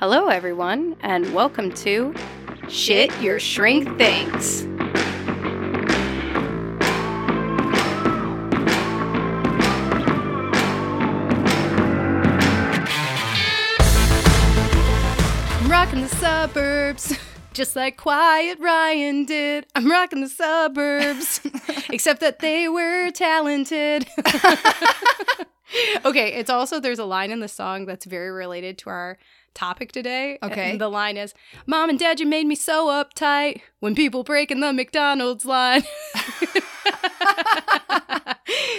Hello, everyone, and welcome to Shit Your Shrink Thinks. I'm rocking the suburbs, just like Quiet Ryan did. I'm rocking the suburbs, except that they were talented. okay, it's also there's a line in the song that's very related to our topic today. Okay. And the line is Mom and Dad, you made me so uptight when people break in the McDonald's line.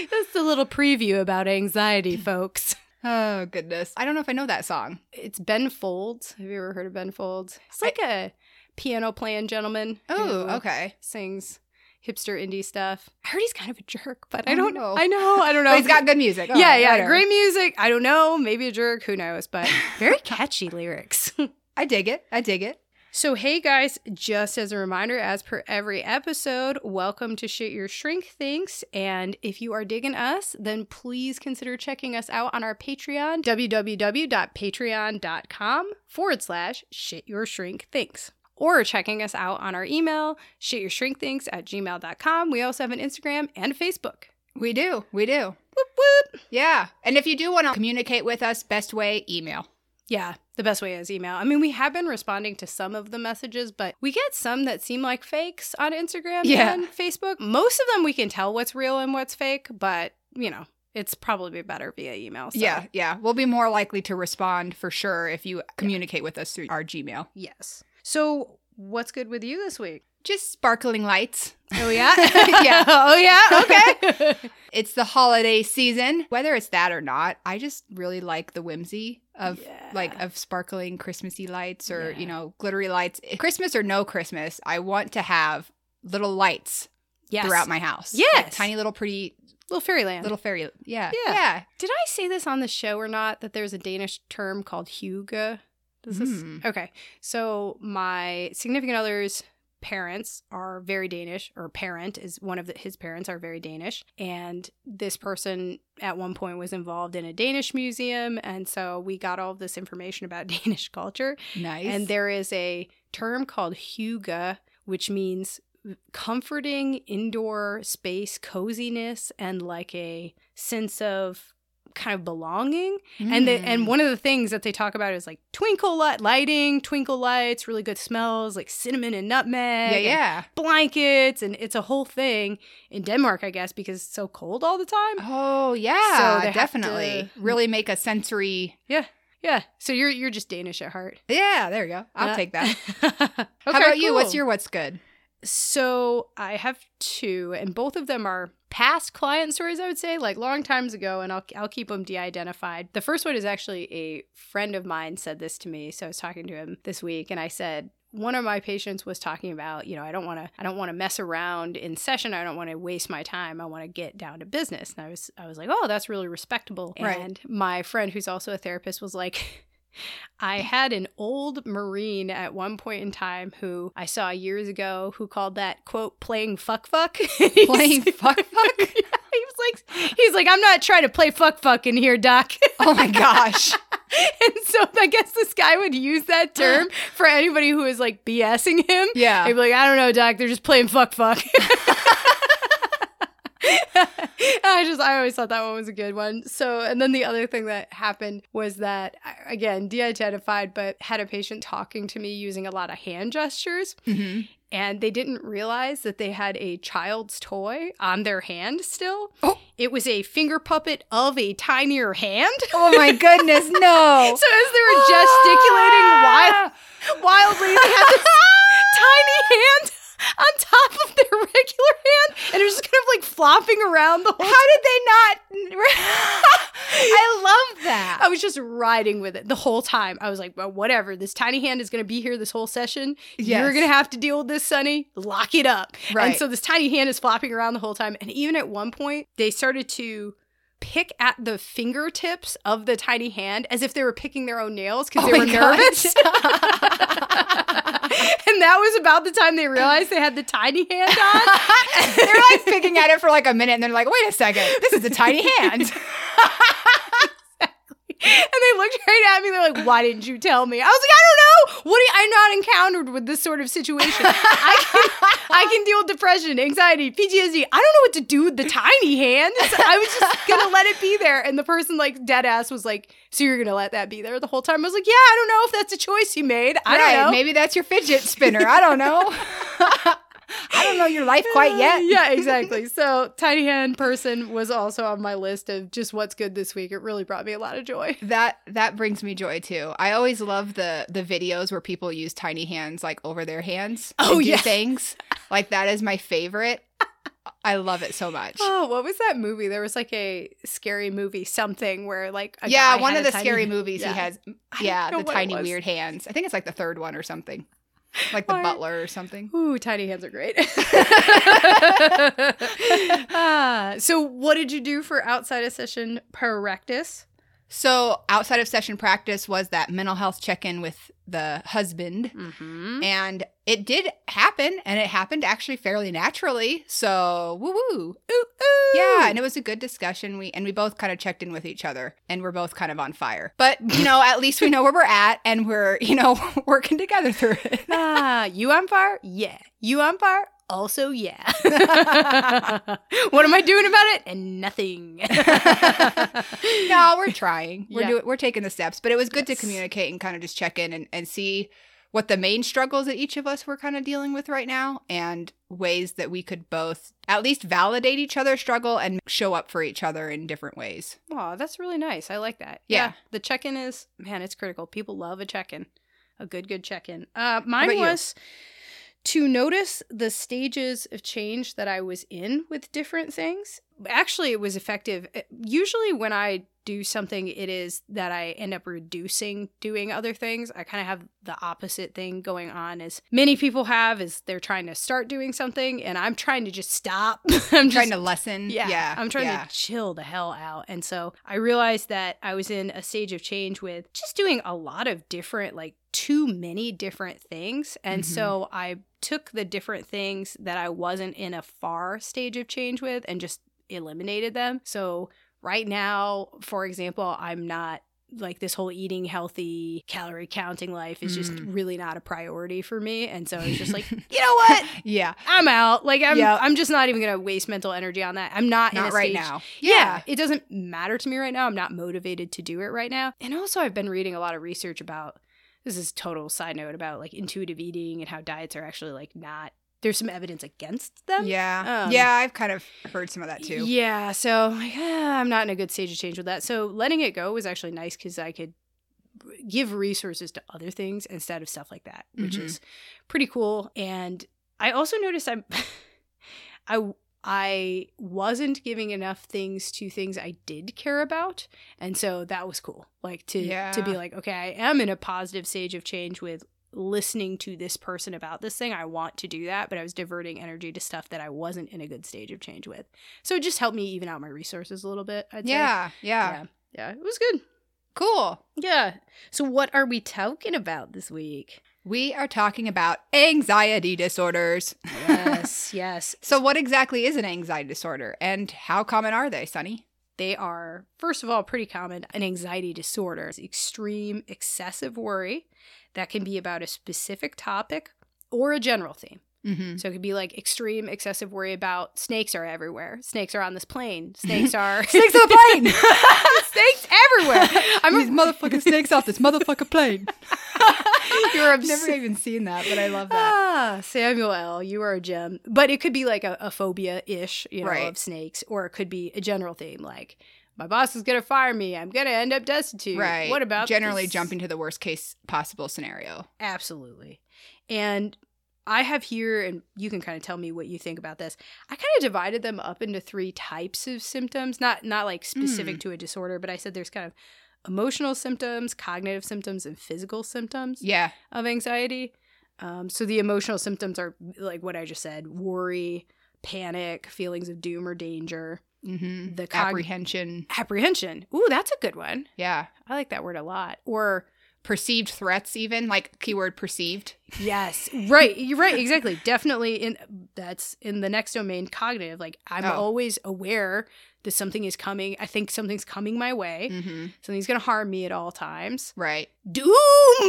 That's a little preview about anxiety, folks. Oh, goodness. I don't know if I know that song. It's Ben Folds. Have you ever heard of Ben Folds? It's like a piano playing gentleman. Oh, okay. Sings hipster indie stuff. I heard he's kind of a jerk, but I Oh, don't know. I know. I don't know. He's got good music. yeah, yeah, whatever. great music. I don't know, maybe a jerk, who knows, but very catchy lyrics. I dig it. I dig it. So, hey guys, just as a reminder, as per every episode, welcome to Shit Your Shrink Thinks. And if you are digging us, then please consider checking us out on our Patreon, www.patreon.com forward slash Shit Your Shrink Thinks. Or checking us out on our email, shityourshrinkthinks at gmail.com. We also have an Instagram and a Facebook. We do. We do. Whoop whoop. Yeah. And if you do want to communicate with us, best way, email. Yeah, the best way is email. I mean, we have been responding to some of the messages, but we get some that seem like fakes on Instagram Yeah. and Facebook. Most of them we can tell what's real and what's fake, but you know, it's probably better via email. so- Yeah, yeah. We'll be more likely to respond for sure if you communicate with us through our Gmail. Yes. So, what's good with you this week? Just sparkling lights. Oh yeah. Yeah. Oh yeah. Okay. It's the holiday season. Whether it's that or not, I just really like the whimsy of Yeah. like of sparkling Christmassy lights or, Yeah. you know, glittery lights. Christmas or no Christmas, I want to have little lights yes. throughout my house. Yes. Like tiny little pretty little fairyland. little fairy. Yeah. Yeah. Yeah. Did I say this on the show or not? That there's a Danish term called hygge. This? Hmm. Okay. So my significant other's parents are very Danish, or parent is one of the, his parents are very Danish, and this person at one point was involved in a Danish museum, and so we got all of this information about Danish culture. Nice. And there is a term called hygge, which means comforting indoor space coziness and like a sense of kind of belonging and the, and Mm. one of the things that they talk about is like twinkle light lighting twinkle lights really good smells like cinnamon and nutmeg yeah, and yeah. blankets and it's a whole thing in denmark i guess because it's so cold all the time Oh, So yeah. they have definitely. to- Really make a sensory. yeah Yeah, so you're you're just danish at heart Yeah, there you go. I'll Uh, take that. okay, How about you? What's your what's good? So I have two, and both of them are past client stories. I would say, like long times ago, and I'll I'll keep them de-identified. The first one is actually a friend of mine said this to me. So I was talking to him this week, and I said one of my patients was talking about, you know, I don't want to I don't want to mess around in session. I don't want to waste my time. I want to get down to business. And I was I was like, oh, that's really respectable. Right. And my friend, who's also a therapist, was like. I had an old Marine at one point in time who I saw years ago who called that quote playing fuck fuck. Playing fuck fuck? Yeah, he was like he's like, I'm not trying to play fuck fuck in here, Doc. Oh my gosh. and so I guess this guy would use that term for anybody who is like BSing him. Yeah. He'd be like, I don't know, Doc, they're just playing fuck fuck. I just I always thought that one was a good one. So and then the other thing that happened was that again de-identified, but had a patient talking to me using a lot of hand gestures, hmm and they didn't realize that they had a child's toy on their hand still. Oh. It was a finger puppet of a tinier hand. Oh my goodness, no. So as they were gesticulating wild, wildly, they had this tiny hand on top of their regular hand, and it was just kind of like flopping around the whole. How did they not? I love that. I was just riding with it the whole time. I was like, well, whatever. This tiny hand is going to be here this whole session. You're going to have to deal with this, Sonny. Lock it up. And so this tiny hand is flopping around the whole time. And even at one point, they started to pick at the fingertips of the tiny hand as if they were picking their own nails because Oh they were nervous. and that was about the time they realized they had the tiny hand on. they're like picking at it for like a minute and they're like, wait a second, this is a tiny hand. And they looked right at me. They're like, "Why didn't you tell me?" I was like, "I don't know. What do you, I'm not encountered with this sort of situation. I can, I can deal with depression, anxiety, PTSD. I don't know what to do with the tiny hand. So I was just gonna let it be there." And the person, like dead ass, was like, "So you're gonna let that be there the whole time?" I was like, "Yeah, I don't know if that's a choice you made. I Right, don't know. Maybe that's your fidget spinner. I don't know. I don't know your life quite yet. yeah, exactly. So, tiny hand person was also on my list of just what's good this week. It really brought me a lot of joy. That that brings me joy too. I always love the the videos where people use tiny hands like over their hands. Oh, do things like that is my favorite. I love it so much. Oh, what was that movie? There was like a scary movie, something where like a yeah, one of the scary hand. movies Yeah. he has. Yeah, the tiny weird hands. I think it's like the third one or something, like the Why- butler or something. Ooh, tiny hands are great. Ah, so, what did you do for outside of session practice? So outside of session practice was that mental health check in with the husband. Mm-hmm. And it did happen, and it happened actually fairly naturally. So woo woo. Ooh, ooh. Yeah, and it was a good discussion. We and we both kind of checked in with each other, and we're both kind of on fire. But you know, at least we know where we're at, and we're you know working together through it. ah, you on fire? Yeah. You on fire? Also, yeah. what am I doing about it? And nothing. no, we're trying. We're Yeah. doing. We're taking the steps, but it was good Yes. to communicate and kind of just check in and, and see what the main struggles that each of us were kind of dealing with right now, and ways that we could both at least validate each other's struggle and show up for each other in different ways. Wow, that's really nice. I like that. Yeah. the check-in is man, it's critical. People love a check-in, a good, good check-in. Uh, about mine you? was to notice the stages of change that I was in with different things. Actually, it was effective. Uh, Usually, when I do something, it is that I end up reducing doing other things. I kind of have the opposite thing going on as many people have is they're trying to start doing something and I'm trying to just stop. I'm just trying to lessen. yeah, yeah. I'm trying yeah. to chill the hell out. And so I realized that I was in a stage of change with just doing a lot of different, like too many different things. And Mhm. so I took the different things that I wasn't in a far stage of change with and just eliminated them. So right now, for example, I'm not like this whole eating healthy, calorie counting life is just Mm. really not a priority for me. And so it's just like, you know what? Yeah, I'm out. Like I'm Yep. I'm just not even gonna waste mental energy on that. I'm not in not a right stage- now. Yeah. It doesn't matter to me right now. I'm not motivated to do it right now. And also I've been reading a lot of research about this is total side note about like intuitive eating and how diets are actually like not there's some evidence against them. Yeah, Um, yeah. I've kind of heard some of that too. Yeah, so like, ah, I'm not in a good stage of change with that. So letting it go was actually nice because I could give resources to other things instead of stuff like that, which Mhm. is pretty cool. And I also noticed I'm, I I wasn't giving enough things to things I did care about, and so that was cool. Like to to be like, okay, I am in a positive stage of change with listening to this person about this thing. I want to do that, but I was diverting energy to stuff that I wasn't in a good stage of change with. So it just helped me even out my resources a little bit. I'd. Yeah, yeah, yeah, yeah. It was good. Cool. Yeah. So what are we talking about this week? We are talking about anxiety disorders. Yes, yes. So, what exactly is an anxiety disorder, and how common are they, Sunny? They are, first of all, pretty common. An anxiety disorder is extreme, excessive worry that can be about a specific topic or a general theme. Mm-hmm. So it could be like extreme, excessive worry about snakes are everywhere. Snakes are on this plane. Snakes are Snakes on the plane. snakes everywhere. I'm These a, motherfucking snakes off this motherfucking plane. You're I've obs- never even seen that, but I love that. Ah, Samuel L. You are a gem. But it could be like a, a phobia ish, you know, Right. of snakes, or it could be a general theme like my boss is gonna fire me. I'm gonna end up destitute. Right. What about generally this? jumping to the worst case possible scenario? Absolutely. And I have here, and you can kind of tell me what you think about this. I kind of divided them up into three types of symptoms, not not like specific Hmm. to a disorder, but I said there's kind of emotional symptoms, cognitive symptoms, and physical symptoms Yeah. of anxiety. Um, so the emotional symptoms are like what I just said: worry, panic, feelings of doom or danger, Mm-hmm. The cog- apprehension. apprehension. Ooh, that's a good one. Yeah. I like that word a lot. Or Perceived threats, even like keyword perceived. Yes, right. You're right. Exactly. Definitely. In that's in the next domain, cognitive. Like I'm Oh. always aware that something is coming. I think something's coming my way. Mm-hmm. Something's gonna harm me at all times. Right. Doom.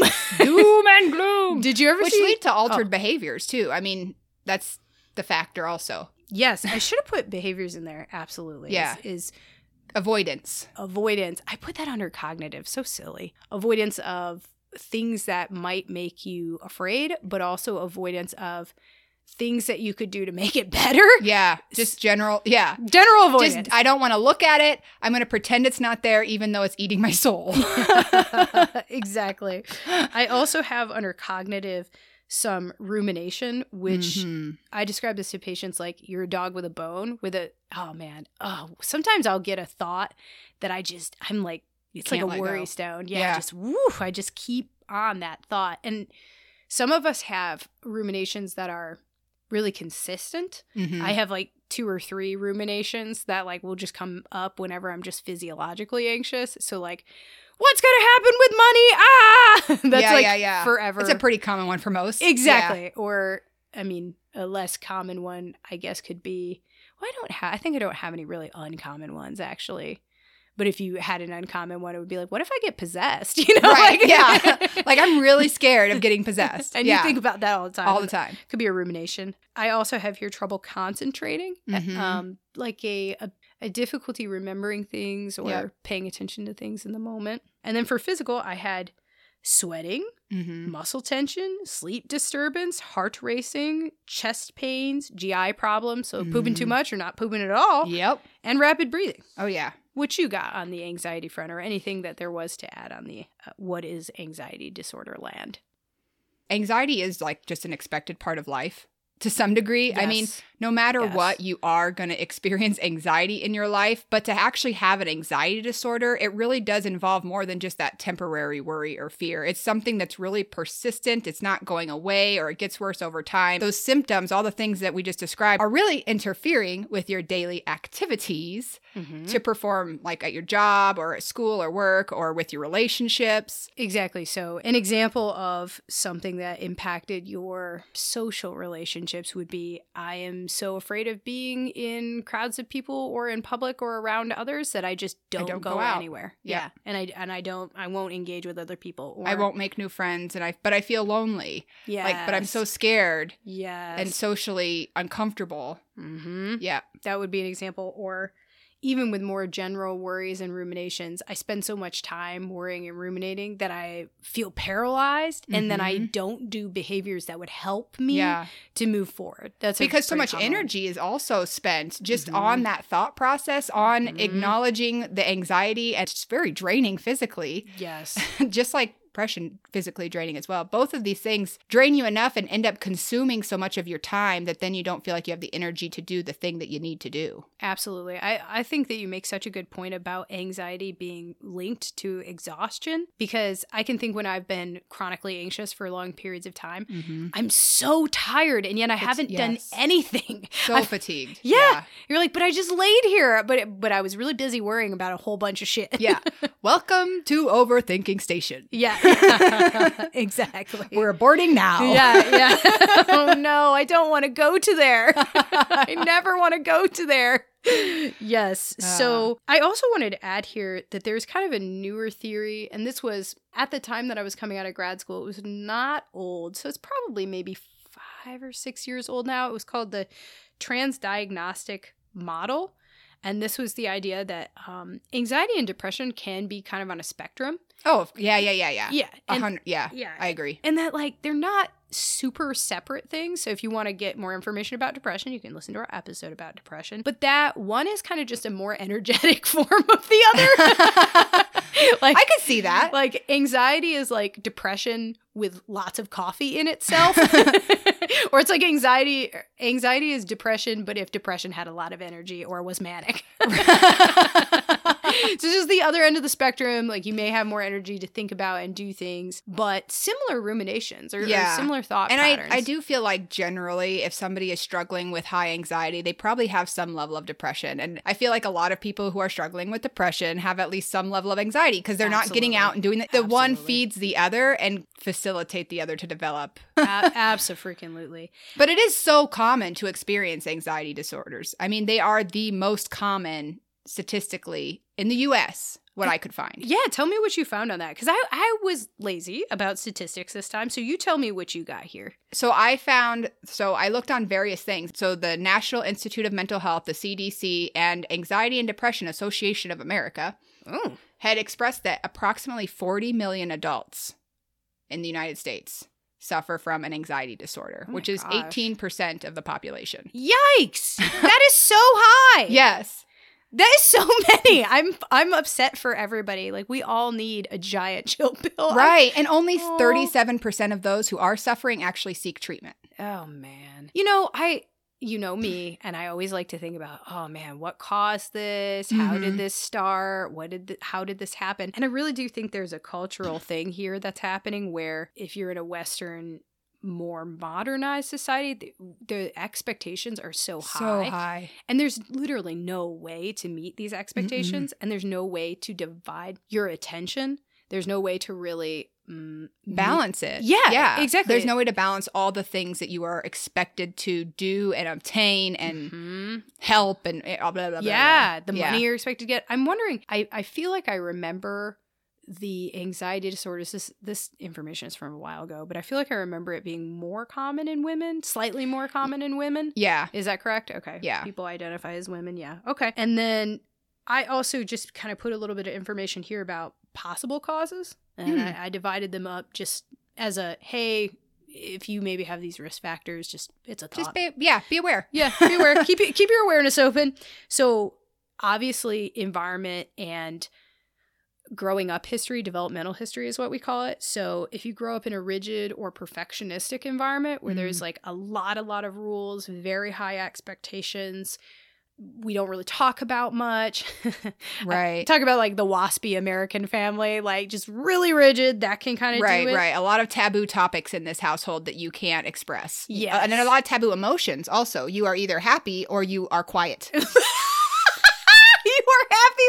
Doom and gloom. Did you ever Which see? lead to altered behaviors too. I mean, that's the factor also. Yes, I should have put behaviors in there. Absolutely. Yeah. Is, is Avoidance. avoidance. I put that under cognitive. So silly. Avoidance of things that might make you afraid, but also avoidance of things that you could do to make it better. Yeah. Just general. Yeah. General avoidance. Just I don't want to look at it. I'm going to pretend it's not there, even though it's eating my soul. exactly. I also have under cognitive some rumination, which Mhm. I describe this to patients like you're a dog with a bone with a oh man. Oh, sometimes I'll get a thought that I just I'm like it's like a let go. worry stone. Yeah, Yeah. just woo, I just keep on that thought. And some of us have ruminations that are really consistent. Mhm. I have like two or three ruminations that like will just come up whenever I'm just physiologically anxious. So like, what's gonna happen with money? Ah, that's yeah, like yeah, yeah. forever. It's a pretty common one for most. exactly. Or I mean, a less common one I guess could be. Well, I don't have. I think I don't have any really uncommon ones actually. But if you had an uncommon one, it would be like, what if I get possessed? You know, Right, Like, yeah. Like I'm really scared of getting possessed. and yeah. you think about that all the time. all the time. could be a rumination. I also have here trouble concentrating, Mhm. um, like a, a a difficulty remembering things or Yep. paying attention to things in the moment. And then for physical, I had sweating, Mm-hmm. muscle tension, sleep disturbance, heart racing, chest pains, GI problems, so pooping too Mhm. much or not pooping at all, Yep. and rapid breathing. Oh yeah. What you got on the anxiety front, or anything that there was to add on the uh, what is anxiety disorder land? Anxiety is like just an expected part of life to some degree. I mean, Yes. No matter Yes. what, you are going to experience anxiety in your life. But to actually have an anxiety disorder, it really does involve more than just that temporary worry or fear. It's something that's really persistent. It's not going away or it gets worse over time. Those symptoms, all the things that we just described, are really interfering with your daily activities Mhm. to perform, like at your job or at school or work or with your relationships. Exactly. So, an example of something that impacted your social relationships would be I am so afraid of being in crowds of people or in public or around others that I just don't, don't go, go out. anywhere. Yeah. Yeah. And I and I don't I won't engage with other people. Or, I won't make new friends and I but I feel lonely. Yeah. Like but I'm so scared Yeah, and socially uncomfortable. hmm Yeah. That would be an example. Or even with more general worries and ruminations, I spend so much time worrying and ruminating that I feel paralyzed and then I don't do behaviors that would help me Yeah. to move forward. That's Because so much common energy is also spent just Mhm. on that thought process, on Mhm. acknowledging the anxiety and it's very draining physically, Yes. just like depression physically draining as well. Both of these things drain you enough and end up consuming so much of your time that then you don't feel like you have the energy to do the thing that you need to do. Absolutely. I, I think that you make such a good point about anxiety being linked to exhaustion because I can think when I've been chronically anxious for long periods of time, Mm-hmm. I'm so tired and yet I It's- haven't done anything. So I- fatigued. Yeah. You're like, but I just laid here, but but I was really busy worrying about a whole bunch of shit. Yeah. Welcome to Overthinking Station. yeah. exactly. We're boarding now. yeah, yeah. oh no, I don't want to go to there. I never want to go to there. Yes. So I also wanted to add here that there's kind of a newer theory, and this was at the time that I was coming out of grad school. It was not old, so it's probably maybe five or six years old now. It was called the transdiagnostic model. And this was the idea that um, anxiety and depression can be kind of on a spectrum. Oh, yeah, yeah, yeah, yeah. Yeah. And- hundred. Yeah. yeah. I agree. and that like they're not super separate things so if you want to get more information about depression you can listen to our episode about depression but that one is kind of just a more energetic form of the other like I could see that. like anxiety is like depression with lots of coffee in itself or it's like anxiety. Anxiety is depression, but if depression had a lot of energy or was manic. so is the other end of the spectrum. Like you may have more energy to think about and do things, but similar ruminations or, or similar thought and patterns. I, I do feel like generally if somebody is struggling with high anxiety they probably have some level of depression and i feel like a lot of people who are struggling with depression have at least some level of anxiety because they're not getting out and doing the, the one feeds the other and facilitate the other to develop Absolutely. but it is so common to experience anxiety disorders i mean they are the most common statistically in the us what i could find Yeah, tell me what you found on that because I, I was lazy about statistics this time. So you tell me what you got here. So I found, so I looked on various things. So the National Institute of Mental Health, the CDC, and Anxiety and Depression Association of America Oh, had expressed that approximately 40 million adults in the United States suffer from an anxiety disorder, Oh which is gosh. 18% of the population. yikes! that is so high. Yes. That is so many. I'm I'm upset for everybody. Like we all need a giant chill pill. Right. And only Aw. 37% of those who are suffering actually seek treatment. Oh man. You know, I you know me and I always like to think about, oh man, what caused this? How Mhm. did this start? What did how did this happen? And I really do think there's a cultural thing here that's happening where if you're in a western more modernized society, the, the expectations are so high. So high. And there's literally no way to meet these expectations, and there's no way to divide your attention. There's no way to really mm, balance it. Yeah, yeah, exactly. There's no way to balance all the things that you are expected to do and obtain and Mhm. help and eh, blah blah blah. yeah, the Yeah. money you're expected to get. I'm wondering. I I feel like I remember the anxiety disorders. This this information is from a while ago, but I feel like I remember it being more common in women, slightly more common in women. Yeah, Is that correct? Okay. Yeah. People identify as women. Yeah. Okay. And then I also just kind of put a little bit of information here about possible causes. And Hmm. I, I divided them up just as a hey, if you maybe have these risk factors, just it's a thought. just be yeah, be aware. yeah, be aware. keep keep your awareness open. So obviously, environment and growing up history, developmental history is what we call it. So if you grow up in a rigid or perfectionistic environment where there's mm. like a lot, a lot of rules, very high expectations, we don't really talk about much. Right. talk about like the waspy American family, like just really rigid. That can kind of Right, do it. right. A lot of taboo topics in this household that you can't express. Yeah, and then a lot of taboo emotions also. You are either happy or you are quiet.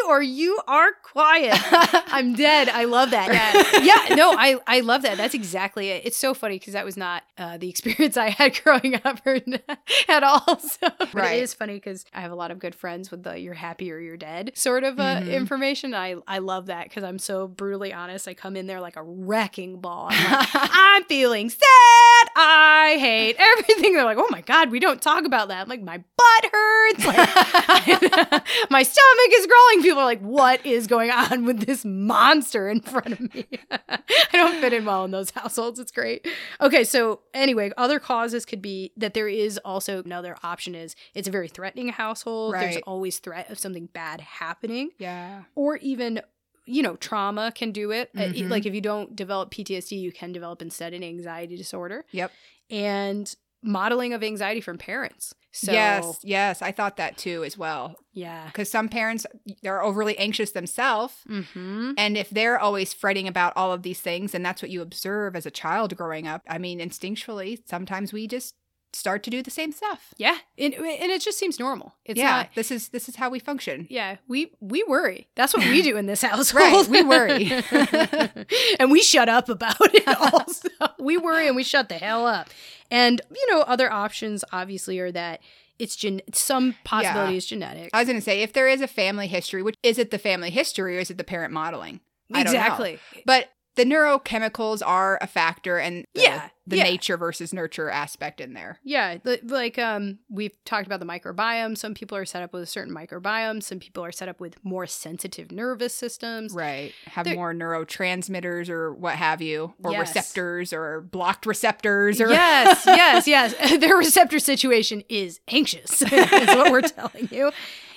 you are happy or you are quiet. I'm dead. I love that. Yeah. Yeah. No, I, I love that. That's exactly it. It's so funny because that was not uh, the experience I had growing up or at all. So right. it is funny because I have a lot of good friends with the you're happy or you're dead sort of uh, Mhm. information. I, I love that because I'm so brutally honest. I come in there like a wrecking ball. I'm like, I'm feeling sad. I hate everything. They're like, oh my God, we don't talk about that. I'm like, my butt hurts. Like, my stomach is growling. People are like, what is going on with this monster in front of me? I don't fit in well in those households. It's great. Okay, so anyway, other causes could be that there is also another option is it's a very threatening household. There's always threat of something bad happening yeah. or even you know trauma can do it Uh, Mhm. like if you don't develop ptsd you can develop instead an anxiety disorder Yep. and modeling of anxiety from parents so yes, yes. I thought that too as well. yeah Because some parents they're overly anxious themselves. mm-hmm. And if they're always fretting about all of these things, and that's what you observe as a child growing up, I mean, instinctually, sometimes we just start to do the same stuff. yeah and, and it just seems normal it's yeah, not this is this is how we function. yeah, we we worry. That's what we do in this household. Right, we worry. and we shut up about it also. we worry and we shut the hell up. And you know, other options obviously are that it's gen- some possibility Yeah. is genetic. I was going to say, if there is a family history, which is it the family history or is it the parent modeling? I don't know. exactly. But the neurochemicals are a factor, and the, Yeah, the yeah. nature versus nurture aspect in there. Yeah, li- like um, we've talked about the microbiome. Some people are set up with a certain microbiome. Some people are set up with more sensitive nervous systems. Right. Have There- more neurotransmitters or what have you, or Yes. receptors or blocked receptors or yes, yes, yes. Their receptor situation is anxious, is what we're telling you.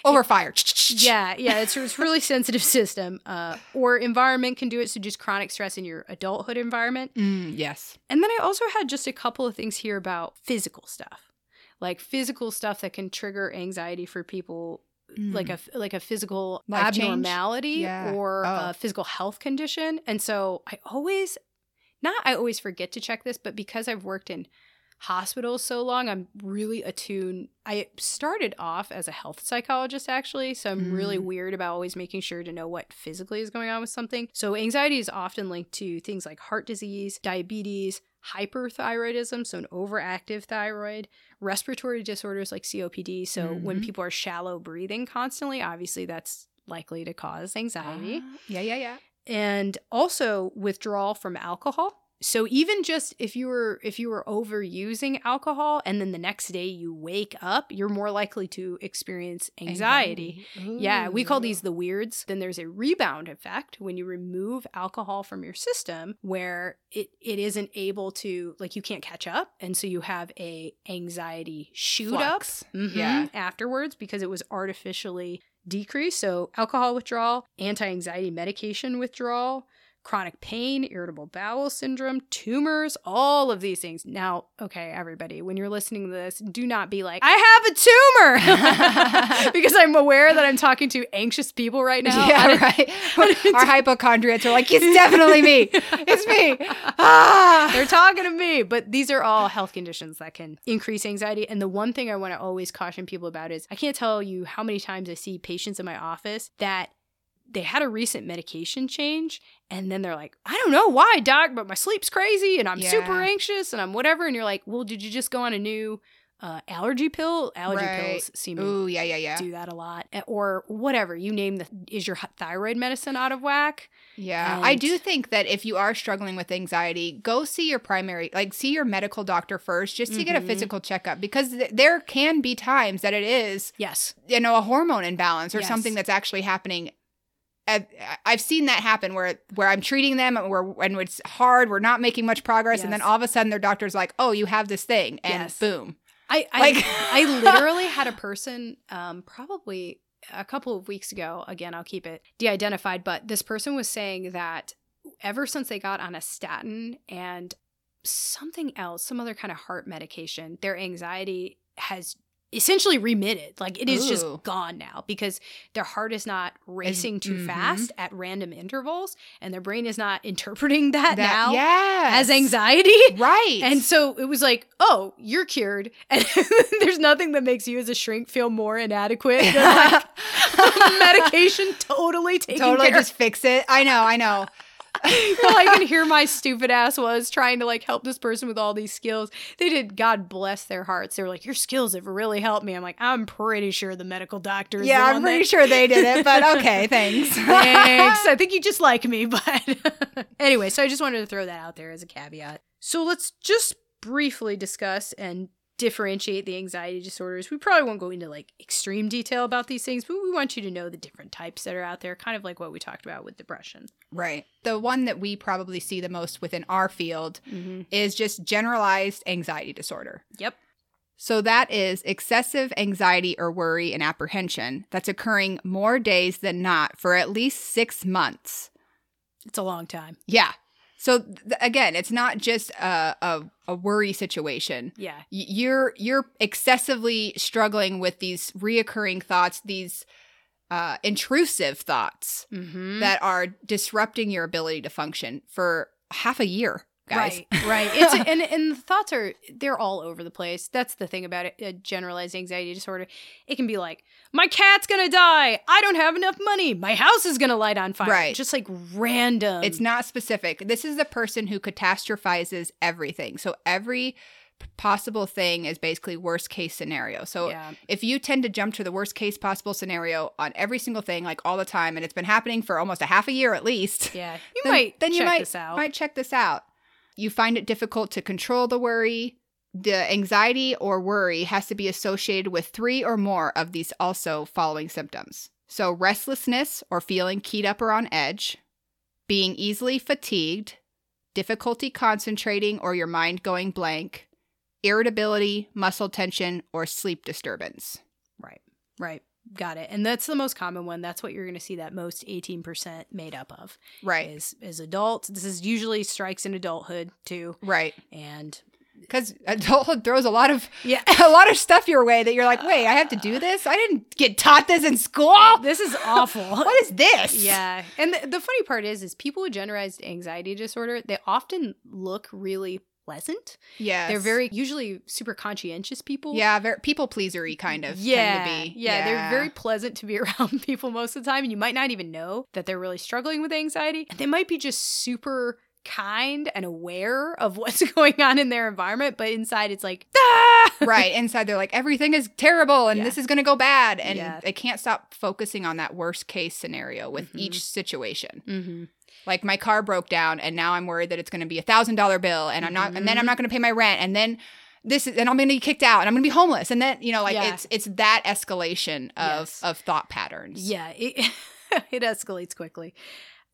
Over fire. yeah, yeah, it's, it's a really sensitive system. Uh, or environment can do it. So just chronic stress in your adulthood environment. Mm, yes. And then I also had just a couple of things here about physical stuff, like physical stuff that can trigger anxiety for people. Like a like a physical Mm. Life abnormality Yeah. or Oh. a physical health condition, and so I always, not I always forget to check this, but because I've worked in hospitals so long, I'm really attuned. I started off as a health psychologist actually, so I'm really Mm. weird about always making sure to know what physically is going on with something. So anxiety is often linked to things like heart disease, diabetes, hyperthyroidism, so an overactive thyroid, respiratory disorders like COPD. So when Mhm. people are shallow breathing constantly, obviously that's likely to cause anxiety Ah, yeah, yeah, yeah. and also withdrawal from alcohol. So even just if you were if you were overusing alcohol and then the next day you wake up, you're more likely to experience anxiety. Yeah, we call these the weirds. Then there's a rebound effect when you remove alcohol from your system where it, it isn't able to like you can't catch up and so you have a anxiety shoot Flux. up mhm, Yeah. afterwards because it was artificially decreased. So alcohol withdrawal, anti-anxiety medication withdrawal, chronic pain, irritable bowel syndrome, tumors, all of these things. Now, okay, everybody, when you're listening to this, do not be like, I have a tumor because I'm aware that I'm talking to anxious people right now. yeah, right. Our hypochondriacs are like, it's definitely me. It's me. Ah. They're talking to me, but these are all health conditions that can increase anxiety. And the one thing I want to always caution people about is I can't tell you how many times I see patients in my office that they had a recent medication change and then they're like, I don't know why, doc, but my sleep's crazy and I'm super anxious and I'm whatever. And you're like, well, did you just go on a new uh, allergy pill? Allergy Right. pills seem to Ooh, yeah, yeah, yeah. do that a lot. Eh, Or whatever, you name the, is your thyroid medicine out of whack? Yeah, I do think that if you are struggling with anxiety, go see your primary, like see your medical doctor first, just to get a Mhm. physical checkup, because th- there can be times that it is, Yes. you know, a hormone imbalance or Yes. something that's actually happening. I've, I've seen that happen where where I'm treating them and where when it's hard, we're not making much progress, and then all of a sudden their doctor's like, "Oh, you have this thing," and Yes. boom. I I, Like- I literally had a person um probably a couple of weeks ago again I'll keep it de-identified but this person was saying that ever since they got on a statin and something else some other kind of heart medication their anxiety has essentially remitted like it is Ooh. just gone now because their heart is not racing too mhm. fast at random intervals and their brain is not interpreting that, now yeah, as anxiety right? and so it was like, oh, you're cured. And there's nothing that makes you as a shrink feel more inadequate than like medication totally taking totally care just fix it. I know, I know. all I can hear my stupid ass was trying to like help this person with all these skills. They did, God bless their hearts. They were like, your skills have really helped me. I'm like, I'm pretty sure the medical doctor Yeah, I'm pretty that- sure they did it, but okay, thanks. Thanks. I think you just like me, but anyway, so I just wanted to throw that out there as a caveat. So let's just briefly discuss and differentiate the anxiety disorders. We probably won't go into like extreme detail about these things, but we want you to know the different types that are out there, kind of like what we talked about with depression. Right. The one that we probably see the most within our field Mm-hmm. is just generalized anxiety disorder. Yep. So that is excessive anxiety or worry and apprehension that's occurring more days than not for at least six months. It's a long time. Yeah. So th- again, it's not just a, a, a worry situation. Yeah. Y- You're you're excessively struggling with these reoccurring thoughts, these uh, intrusive thoughts Mm-hmm. that are disrupting your ability to function for half a year, guys. Right, right. It's and and the thoughts are they're all over the place. That's the thing about it. A generalized anxiety disorder. It can be like, my cat's gonna die. I don't have enough money. My house is gonna light on fire. Right. Just like random. It's not specific. This is the person who catastrophizes everything. So every possible thing is basically worst case scenario. So yeah. if you tend to jump to the worst case possible scenario on every single thing like all the time and it's been happening for almost a half a year at least, Yeah. You then, might then you might this out. might check this out. You find it difficult to control the worry. The anxiety or worry has to be associated with three or more of these also following symptoms. So, restlessness or feeling keyed up or on edge, being easily fatigued, difficulty concentrating or your mind going blank, irritability, muscle tension, or sleep disturbance. Right. Right. Got it. And that's the most common one. That's what you're going to see that most 18% made up of Right. is is adults. This is usually strikes in adulthood too. Right. And Because adulthood throws a lot of yeah, a lot of stuff your way that you're like, wait, I have to do this. I didn't get taught this in school. this is awful. What is this? Yeah. And the, the funny part is is people with generalized anxiety disorder, they often look really pleasant. Yeah. They're very usually super conscientious people. yeah, very people pleasery kind of. Yeah, Tend to be. yeah, they're very pleasant to be around people most of the time, and you might not even know that they're really struggling with anxiety. And they might be just super kind and aware of what's going on in their environment, but inside it's like, ah! right inside they're like everything is terrible and Yeah. this is going to go bad and Yeah. they can't stop focusing on that worst case scenario with Mhm. each situation Mm-hmm. Like my car broke down and now i'm worried that it's going to be a thousand dollar bill and i'm not and then i'm Mhm. not going to pay my rent and then this is and i'm going to be kicked out and i'm going to be homeless and then you know like Yeah. it's it's that escalation of Yes. of thought patterns Yeah, it, it escalates quickly.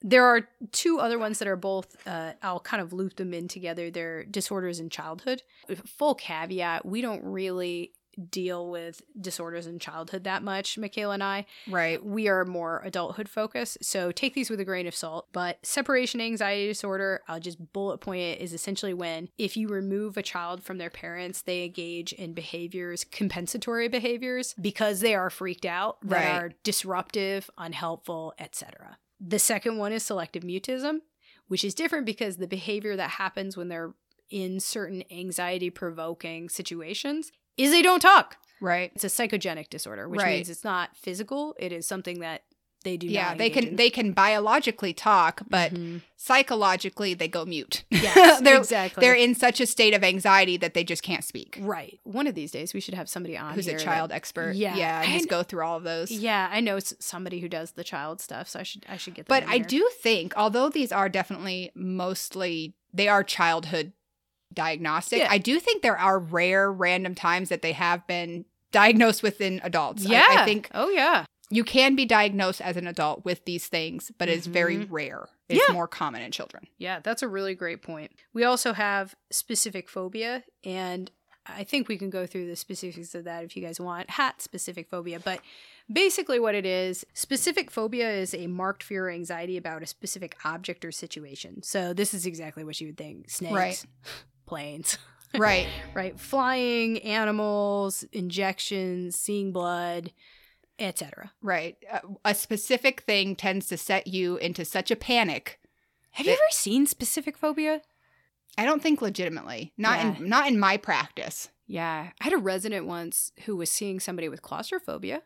There are two other ones that are both, uh, I'll kind of loop them in together. They're disorders in childhood. Full caveat, we don't really deal with disorders in childhood that much, Michaela and I. right We are more adulthood focused. So take these with a grain of salt. But separation anxiety disorder, I'll just bullet point it, is essentially when if you remove a child from their parents, they engage in behaviors, compensatory behaviors, because they are freaked out that Right. are disruptive, unhelpful, etc. The second one is selective mutism, which is different because the behavior that happens when they're in certain anxiety provoking situations is they don't talk. right It's a psychogenic disorder, which Right. means it's not physical. It is something that they do yeah not. they can in. they can biologically talk but Mhm. psychologically they go mute Yes, they're exactly. they're in such a state of anxiety that they just can't speak right. One of these days, we should have somebody on who's a here that- child expert Yeah. yeah and just go through all of those yeah, I know somebody who does the child stuff, so I should I should get. Them But I do think, although these are definitely mostly they are childhood diagnostic, Yeah. I do think there are rare random times that they have been diagnosed within adults. Yeah, I, think Oh yeah. you can be diagnosed as an adult with these things, but it's very Mhm. rare. It's Yeah. more common in children. Yeah, that's a really great point. We also have specific phobia, and I think we can go through the specifics of that if you guys want. Hat specific phobia, but basically what it is specific phobia is a marked fear or anxiety about a specific object or situation. So this is exactly what you would think snakes, Right. planes. Right. right? Flying animals, injections, seeing blood, etc. right. Uh, a specific thing tends to set you into such a panic. Have you ever seen specific phobia? I don't think legitimately. Not Yeah. in not in my practice. Yeah, I had a resident once who was seeing somebody with claustrophobia.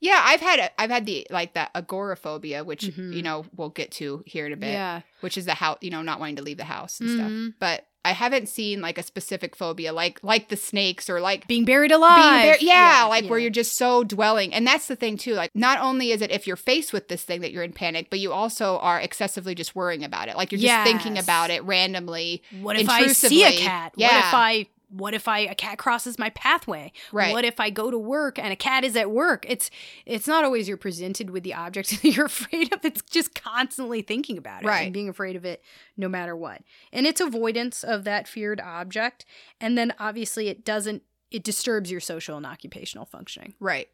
Yeah, I've had I've had the like that agoraphobia, which Mhm. you know we'll get to here in a bit. Yeah, which is the house, you know, not wanting to leave the house and stuff. Mhm. But I haven't seen like a specific phobia, like like the snakes or like being buried being alive. there. Yeah, like where you're just so dwelling. And that's the thing too. Like, not only is it if you're faced with this thing that you're in panic, but you also are excessively just worrying about it. Like you're just thinking about it randomly. What if I see a cat? What Yeah. if I? What if I a cat crosses my pathway? Right. What if I go to work and a cat is at work? It's it's not always you're presented with the object that you're afraid of. It's just constantly thinking about it Right. and being afraid of it no matter what. And it's avoidance of that feared object. And then obviously it doesn't it disturbs your social and occupational functioning. Right.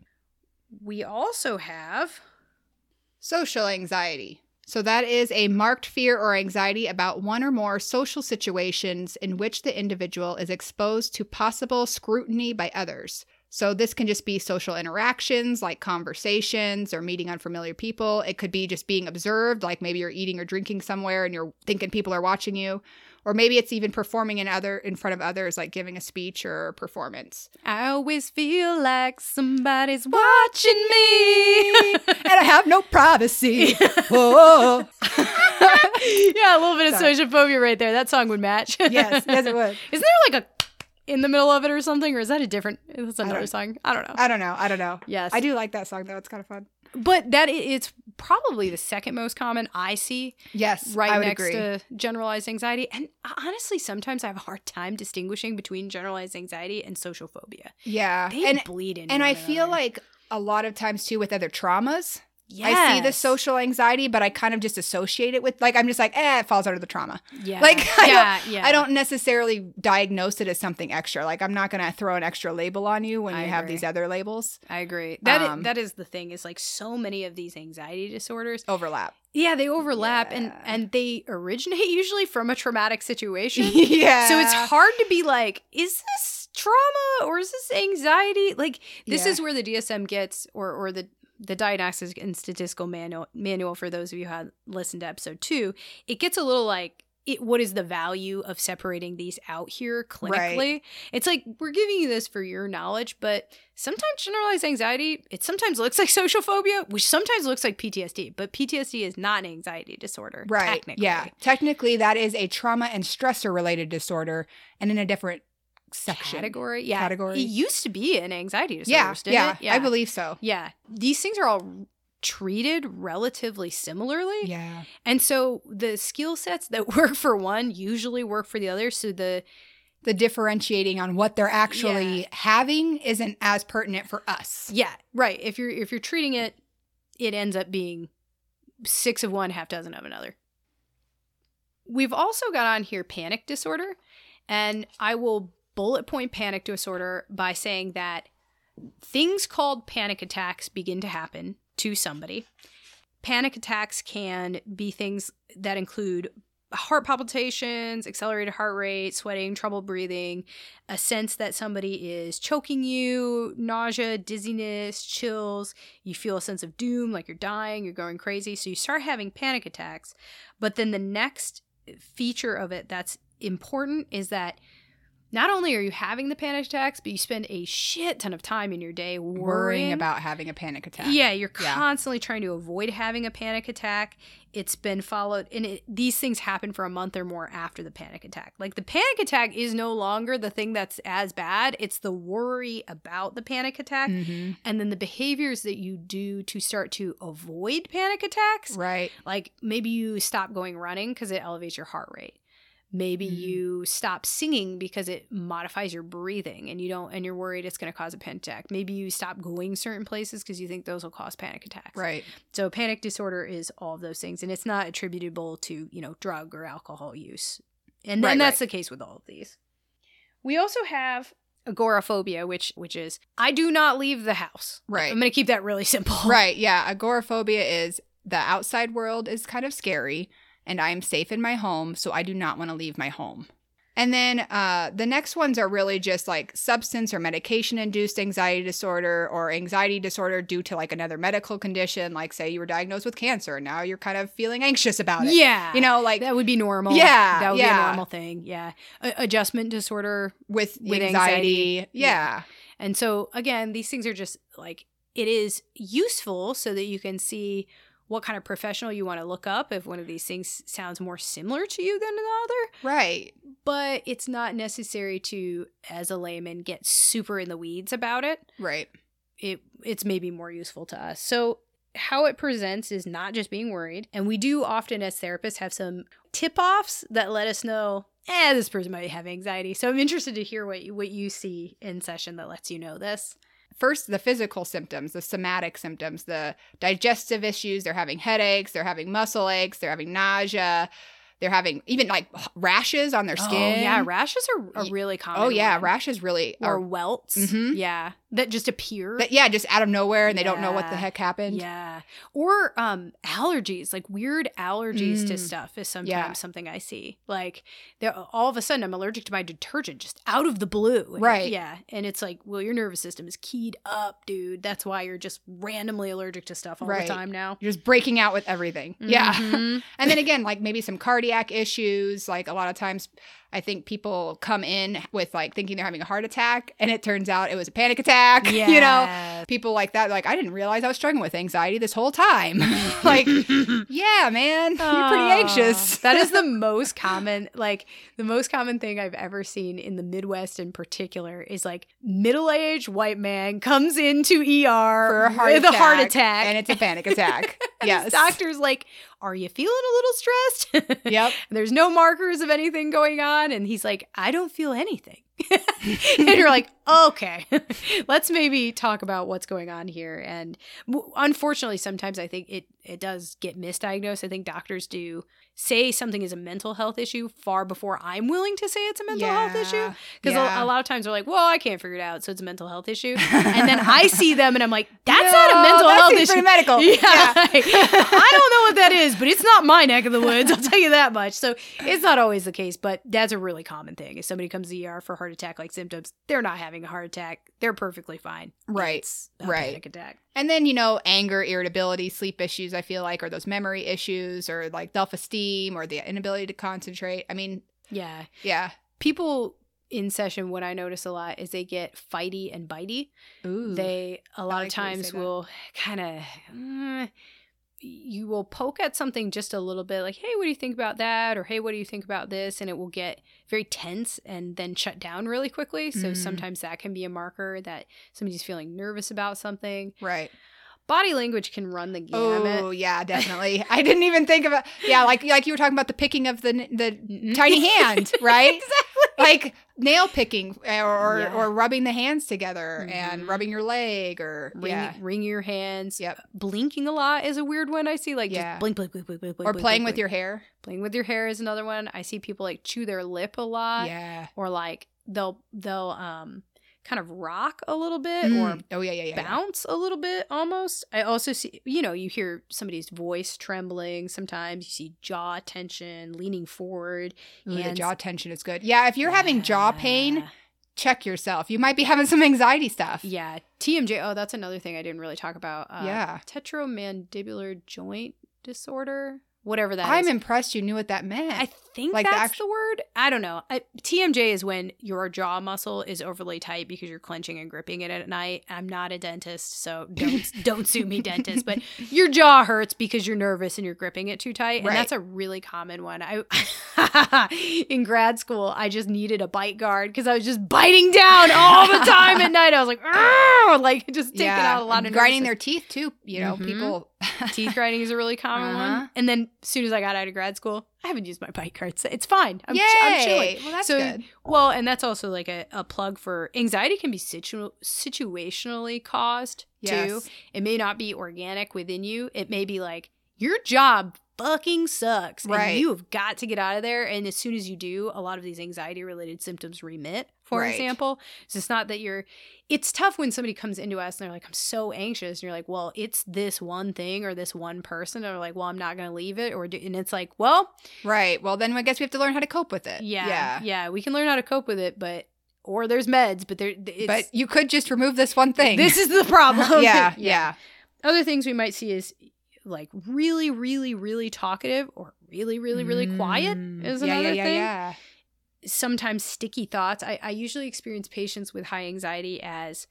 We also have Social anxiety. So, that is a marked fear or anxiety about one or more social situations in which the individual is exposed to possible scrutiny by others. So, this can just be social interactions like conversations or meeting unfamiliar people. It could be just being observed, like maybe you're eating or drinking somewhere and you're thinking people are watching you. Or maybe it's even performing in other in front of others, like giving a speech or a performance. I always feel like somebody's watching me. and I have no privacy. Whoa. yeah, a little bit of Sorry. social phobia right there. That song would match. yes, yes, it would. Isn't there like a in the middle of it or something, or is that a different? That's another don't- song. I don't know. I don't know. I don't know. yes, I do like that song though. It's kind of fun. but that it's probably the second most common I see Yes, right I next agree. to generalized anxiety. And honestly, sometimes I have a hard time distinguishing between generalized anxiety and social phobia. yeah, They and bleed in, and I feel like a lot of times too with other traumas, I see the social anxiety, but I kind of just associate it with like I'm just like, eh, it falls under the trauma. Yeah. Like, I don't- yeah, yeah. I don't necessarily diagnose it as something extra. Like I'm not gonna throw an extra label on you when I you have these other labels. I agree. That Um, that is the thing. Is like so many of these anxiety disorders. Overlap. Yeah, they overlap and and they originate usually from a traumatic situation. yeah. So it's hard to be like, is this trauma or is this anxiety? Like this Yeah. is where the DSM gets or or the the diagnostic and statistical manual manual for those of you who had listened to episode two, it gets a little like it, what is the value of separating these out here clinically? It's like we're giving you this for your knowledge, but sometimes generalized anxiety, it sometimes looks like social phobia, which sometimes looks like PTSD, but PTSD is not an anxiety disorder. Right. Technically. Yeah. Technically, that is a trauma and stressor related disorder, and in a different section. category. Yeah, Category. It used to be an anxiety disorder. Yeah. Yeah, it? I believe so. Yeah, these things are all treated relatively similarly, Yeah. and so the skill sets that work for one usually work for the other. So the The differentiating on what they're actually Yeah. having isn't as pertinent for us. yeah, right. If you're if you're treating it, it ends up being six of one, half dozen of another. We've also got on here panic disorder, and I will bullet point panic disorder by saying that things called panic attacks begin to happen to somebody. Panic attacks can be things that include heart palpitations, accelerated heart rate, sweating, trouble breathing, a sense that somebody is choking you, nausea, dizziness, chills. You feel a sense of doom, like you're dying, you're going crazy. So you start having panic attacks. But then the next feature of it that's important is that not only are you having the panic attacks, but you spend a shit ton of time in your day worrying, Worrying about having a panic attack. Yeah, you're Yeah. constantly trying to avoid having a panic attack. It's been followed, and it, these things happen for a month or more after the panic attack. Like the panic attack is no longer the thing that's as bad, it's the worry about the panic attack. hmm And then the behaviors that you do to start to avoid panic attacks Right. like maybe you stop going running because it elevates your heart rate. Maybe Mhm. you stop singing because it modifies your breathing and you don't and you're worried it's going to cause a panic attack. Maybe you stop going certain places because you think those will cause panic attacks. Right. So panic disorder is all of those things and it's not attributable to, you know, drug or alcohol use. And then Right, that's the case with all of these. We also have agoraphobia, which which is I do not leave the house. Right. I'm going to keep that really simple. Right. Yeah. Agoraphobia is the outside world is kind of scary, and I am safe in my home, so I do not want to leave my home. And then uh, the next ones are really just like substance or medication induced anxiety disorder or anxiety disorder due to like another medical condition, like say you were diagnosed with cancer and now you're kind of feeling anxious about it. Yeah. You know, like that would be normal. Yeah, That would be a normal thing. Yeah. A- adjustment disorder. with, with anxiety. anxiety. Yeah. And so, again, these things are just like, it is useful so that you can see what kind of professional you want to look up if one of these things sounds more similar to you than another. Right. But it's not necessary to, as a layman, get super in the weeds about it. Right. it it's maybe more useful to us. So how it presents is not just being worried, and we do often as therapists have some tip-offs that let us know, eh, this person might have anxiety. So I'm interested to hear what you, what you see in session that lets you know this. First the physical symptoms, the somatic symptoms, the digestive issues. They're having headaches, they're having muscle aches, they're having nausea, they're having even like rashes on their skin. Oh, yeah, rashes are a Y- really common. Oh yeah, one. rashes really or are. welts. Mhm. Yeah, that just appear. That, yeah, just out of nowhere, and they don't know what the heck happened. Yeah. Or um allergies, like weird allergies to Mm. stuff is sometimes Yeah. something I see. Like all of a sudden I'm allergic to my detergent just out of the blue. Right. Yeah. And it's like, well, your nervous system is keyed up, dude. That's why you're just randomly allergic to stuff all Right. the time now. You're just breaking out with everything. Yeah. Mhm. and then again, like maybe some cardiac issues. Like a lot of times, I think people come in with like thinking they're having a heart attack, and it turns out it was a panic attack. Yeah. You know, people like that like i didn't realize i was struggling with anxiety this whole time. Like yeah man you're pretty anxious. That is the most common, like the most common thing I've ever seen in the Midwest in particular is like middle-aged white man comes into ER for a heart with attack a heart attack, and it's a panic attack. Yes. doctor's like, "Are you feeling a little stressed?" yep. There's no markers of anything going on, and he's like, "I don't feel anything." and you're like, okay, let's maybe talk about what's going on here. And w- unfortunately, sometimes I think it it does get misdiagnosed. I think doctors do say something is a mental health issue far before I'm willing to say it's a mental health issue. Because Yeah. a, a lot of times they're like, well, I can't figure it out, so it's a mental health issue. And then I see them and I'm like, that's not a mental health issue. medical. Yeah. Yeah. I don't know what that is, but it's not my neck of the woods. I'll tell you that much. So it's not always the case, but that's a really common thing. If somebody comes to the ER for heart attack like symptoms, they're not having a heart attack. They're perfectly fine. Right. Right. panic attack. And then, you know, anger, irritability, sleep issues, I feel like, or those memory issues, or like self esteem, or the inability to concentrate. I mean, Yeah. yeah. People in session, what I notice a lot is they get fighty and bitey. Ooh. They a lot like of the way you times will kind of mm, you will poke at something just a little bit like hey what do you think about that or hey what do you think about this and it will get very tense and then shut down really quickly so Mhm. sometimes that can be a marker that somebody's feeling nervous about something right. Body language can run the gamut Oh, yeah, definitely. I didn't even think about, yeah, like like you were talking about the picking of the the Mhm. tiny hand, right? exactly like nail picking or or, Yeah. or rubbing the hands together and Mhm. rubbing your leg or Ring, yeah wring your hands. Yep. Blinking a lot is a weird one I see. Like Yeah. just blink, blink, blink, blink, blink, blink. or blink, playing blink, with your hair. playing with your hair is another one. I see people like chew their lip a lot. yeah. or like they'll they'll um kind of rock a little bit Mm. or oh yeah yeah yeah. yeah. bounce a little bit almost i also see you know you hear somebody's voice trembling sometimes you see jaw tension leaning forward Ooh, the jaw tension is good. Yeah, if you're having jaw pain, check yourself. You might be having some anxiety stuff. yeah tmj oh that's another thing i didn't really talk about uh, Yeah. tetramandibular joint disorder whatever that I'm is. impressed you knew what that meant. I think Like the that's actu- the word. I don't know. I, TMJ is when your jaw muscle is overly tight because you're clenching and gripping it at night. I'm not a dentist, so don't don't sue me, dentist. But your jaw hurts because you're nervous and you're gripping it too tight, and Right. that's a really common one. I in grad school, I just needed a bite guard because I was just biting down all the time at night. I was like, like just taking out a lot of grinding their teeth too. You know, Mhm. people teeth grinding is a really common Uh-huh. one. And then as soon as I got out of grad school, I haven't used my bite cards. It's fine. I'm, Yay! ch- I'm chilling. Well, that's So- good. Well, and that's also like a, a plug for anxiety can be situ- situationally caused too. It may not be organic within you. It may be like your job fucking sucks Right. and you have got to get out of there and as soon as you do a lot of these anxiety related symptoms remit for Right. example so it's not that you're it's tough when somebody comes into us and they're like i'm so anxious and you're like well it's this one thing or this one person and they're like well i'm not going to leave it or do, and it's like well Right. Well, then I guess we have to learn how to cope with it. yeah Yeah. yeah we can learn how to cope with it but or there's meds but there it's, But you could just remove this one thing. this is the problem yeah, yeah. other things we might see is like really really really talkative or really really really quiet Mm. is yeah, another yeah, yeah, thing yeah. sometimes sticky thoughts I, I usually experience patients with high anxiety as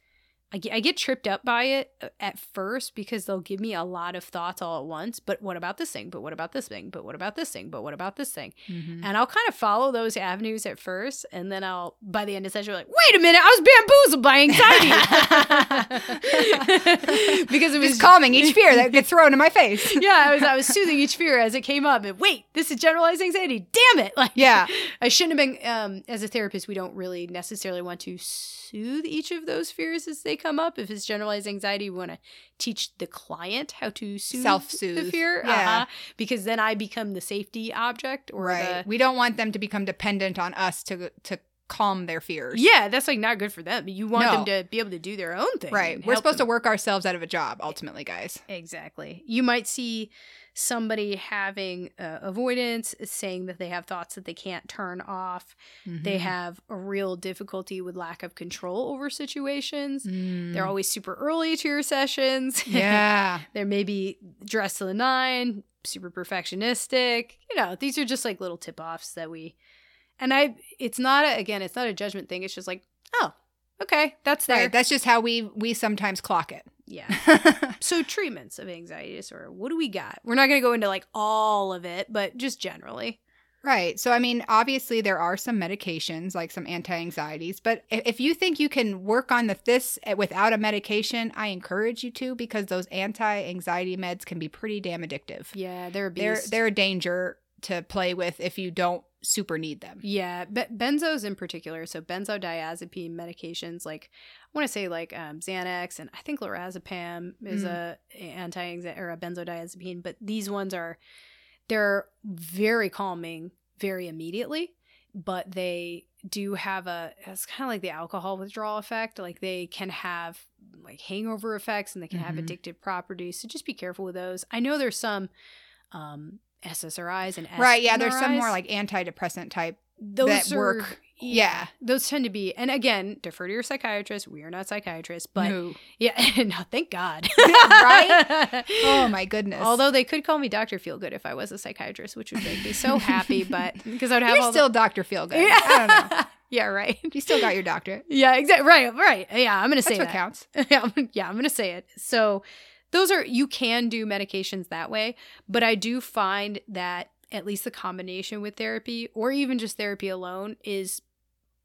I get, I get tripped up by it uh, at first because they'll give me a lot of thoughts all at once but what about this thing but what about this thing but what about this thing but what about this thing Mhm. and I'll kind of follow those avenues at first, and then I'll, by the end of the session, be like, wait a minute, I was bamboozled by anxiety. because it was Just calming each fear that gets thrown in my face. yeah, I was, I was soothing each fear as it came up. And wait, this is generalized anxiety. Damn it! Like, Yeah. I shouldn't have been. Um, as a therapist, we don't really necessarily want to soothe each of those fears as they come up. If it's generalized anxiety, we want to teach the client how to soothe Self-soothe. the fear. Yeah. Uh-huh. because then I become the safety object or Right. the We don't want them to become dependent on us to to calm their fears. Yeah, that's like not good for them. You want No. them to be able to do their own thing. Right. We're supposed them. to work ourselves out of a job ultimately, guys. Exactly. You might see somebody having uh, avoidance, saying that they have thoughts that they can't turn off. They Mhm. have a real difficulty with lack of control over situations. Mm. They're always super early to your sessions. Yeah. They're maybe dressed to the nine, super perfectionistic. You know, these are just like little tip offs that we. And I, it's not a, again, it's not a judgment thing. It's just like, oh, okay, that's there. right. That's just how we we sometimes clock it. yeah. So treatments of anxiety disorder. What do we got? We're not going to go into like all of it, but just generally. Right. So, I mean, obviously, there are some medications, like some anti anxieties, but if you think you can work on the this eh, without a medication, I encourage you to because those anti anxiety meds can be pretty damn addictive. Yeah, they're a They're, they're a danger to play with if you don't super need them. Yeah, be- benzos in particular. So benzodiazepine medications, like I want to say like um, Xanax and I think lorazepam is Mm. a anti or a benzodiazepine, but these ones are they're very calming very immediately, but they do have a it's kind of like the alcohol withdrawal effect. Like they can have like hangover effects and they can have Mhm. addictive properties. So just be careful with those. I know there's some um SSRIs and Right. Yeah. There's some more like antidepressant type. those that are- work. Yeah. those tend to be and again defer to your psychiatrist we are not psychiatrists but No. yeah no thank god Right? Oh my goodness. although they could call me dr feelgood if i was a psychiatrist which would make me so happy but because i'd have you're still Dr. Feelgood. the- I don't know. yeah right You still got your doctorate. yeah exactly right right yeah i'm gonna say That's what that counts. yeah, I'm- yeah, I'm going to say it. So, those are you can do medications that way, but I do find that at least the combination with therapy or even just therapy alone is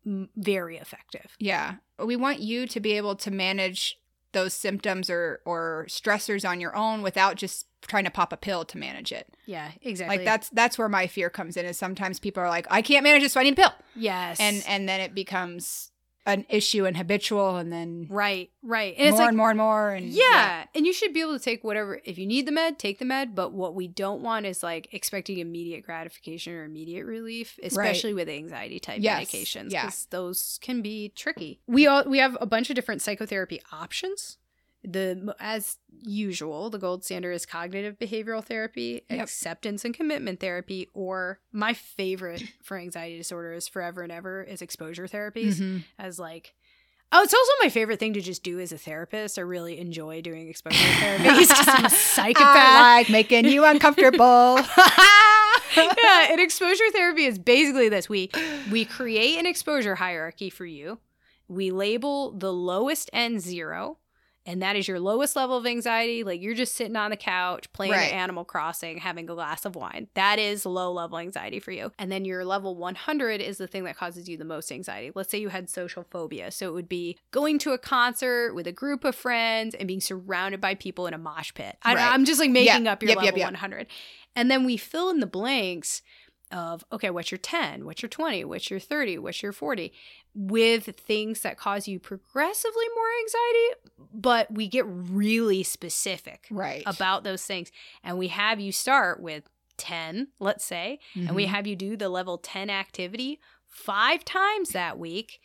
very effective. Yeah. We want you to be able to manage those symptoms or or stressors on your own without just trying to pop a pill to manage it. Yeah, exactly. Like that's that's where my fear comes in is sometimes people are like, I can't manage it, so I need a pill. Yes. And and then it becomes an issue and habitual and then right, right. And it's more like and more and more and yeah. and you should be able to take whatever if you need the med, take the med, but what we don't want is like expecting immediate gratification or immediate relief, especially with anxiety type Yes, medications yeah. because those can be tricky. We all we have a bunch of different psychotherapy options. The as usual, the gold standard is cognitive behavioral therapy, Yep. acceptance and commitment therapy, or my favorite for anxiety disorder is forever and ever is exposure therapies Mhm. as like oh it's also my favorite thing to just do as a therapist i really enjoy doing exposure therapies because i'm a psychopath I like making you uncomfortable. yeah and exposure therapy is basically this we we create an exposure hierarchy for you we label the lowest end zero and that is your lowest level of anxiety like you're just sitting on the couch playing Right. animal crossing having a glass of wine. That is low level anxiety for you. And then your level 100 is the thing that causes you the most anxiety. Let's say you had social phobia. So it would be going to a concert with a group of friends and being surrounded by people in a mosh pit. I, Right. i'm just like making up your Yep, level yep. 100 and then we fill in the blanks of okay what's your 10 what's your 20 what's your 30 what's your 40 with things that cause you progressively more anxiety but we get really specific right. about those things and we have you start with 10 let's say and we Mhm. have you do the level 10 activity five times that week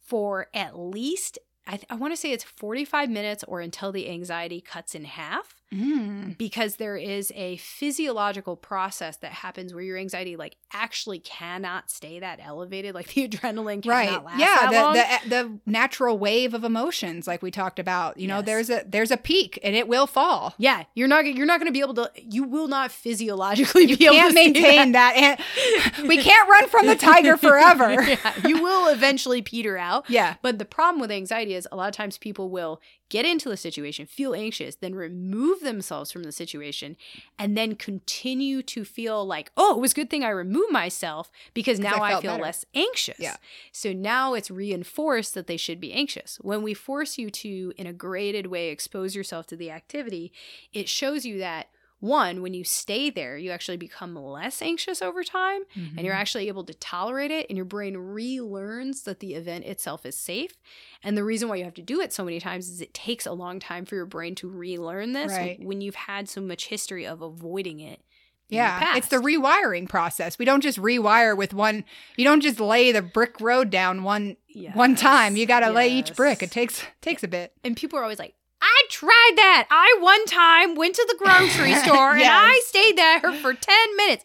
for at least I, th- I want to say it's 45 minutes or until the anxiety cuts in half Mm. because there is a physiological process that happens where your anxiety like actually cannot stay that elevated like the adrenaline cannot Right. last Yeah, that long. the, the the natural wave of emotions like we talked about. You know, there's a there's a peak and it will fall. yeah you're not you're not going to be able to you will not physiologically You be able to maintain that. and we can't run from the tiger forever. yeah, you will eventually peter out yeah. But the problem with anxiety is a lot of times people will get into the situation, feel anxious, then remove themselves from the situation, and then continue to feel like, oh, it was a good thing I removed myself because now I I, feel better." less anxious. Yeah. So now it's reinforced that they should be anxious. When we force you to, in a graded way, expose yourself to the activity, it shows you that. One, when you stay there, you actually become less anxious over time and Mm-hmm. you're actually able to tolerate it and your brain relearns that the event itself is safe and the reason why you have to do it so many times is it takes a long time for your brain to relearn this Right. when you've had so much history of avoiding it Yeah, the it's the rewiring process. We don't just rewire with one. You don't just lay the brick road down one one time. You got to lay each brick. It takes takes a bit. and people are always like I tried that. I one time went to the grocery store and I stayed there for 10 minutes.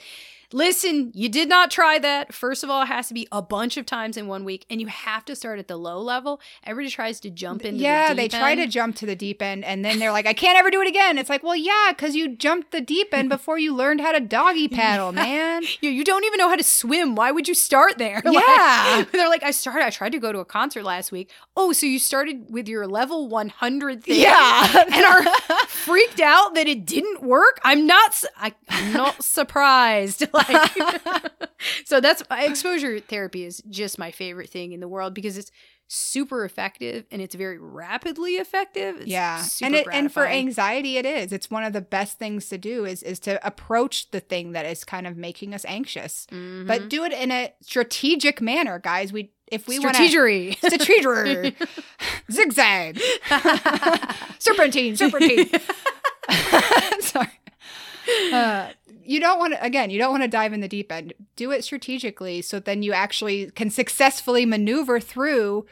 Listen, you did not try that. First of all, it has to be a bunch of times in one week, and you have to start at the low level. Everybody tries to jump into yeah, the they deep try to jump to the deep end, and then they're like, "I can't ever do it again." It's like, well, yeah, because you jumped the deep end before you learned how to doggy paddle, man. you, you don't even know how to swim. Why would you start there? Like, Yeah. they're like, I started, I tried to go to a concert last week. Oh, so you started with your level 100 thing. Yeah, And are freaked out that it didn't work. I'm not. I, I'm not surprised. Like, so that's exposure therapy is just my favorite thing in the world because it's super effective and it's very rapidly effective. It's yeah super and it and for anxiety it is. It's one of the best things to do is is to approach the thing that is kind of making us anxious Mhm. but do it in a strategic manner guys. We if we want strategery. strategery. Zigzag. Serpentine serpentine. Sorry. Uh, you don't want to again you don't want to dive in the deep end do it strategically so then you actually can successfully maneuver through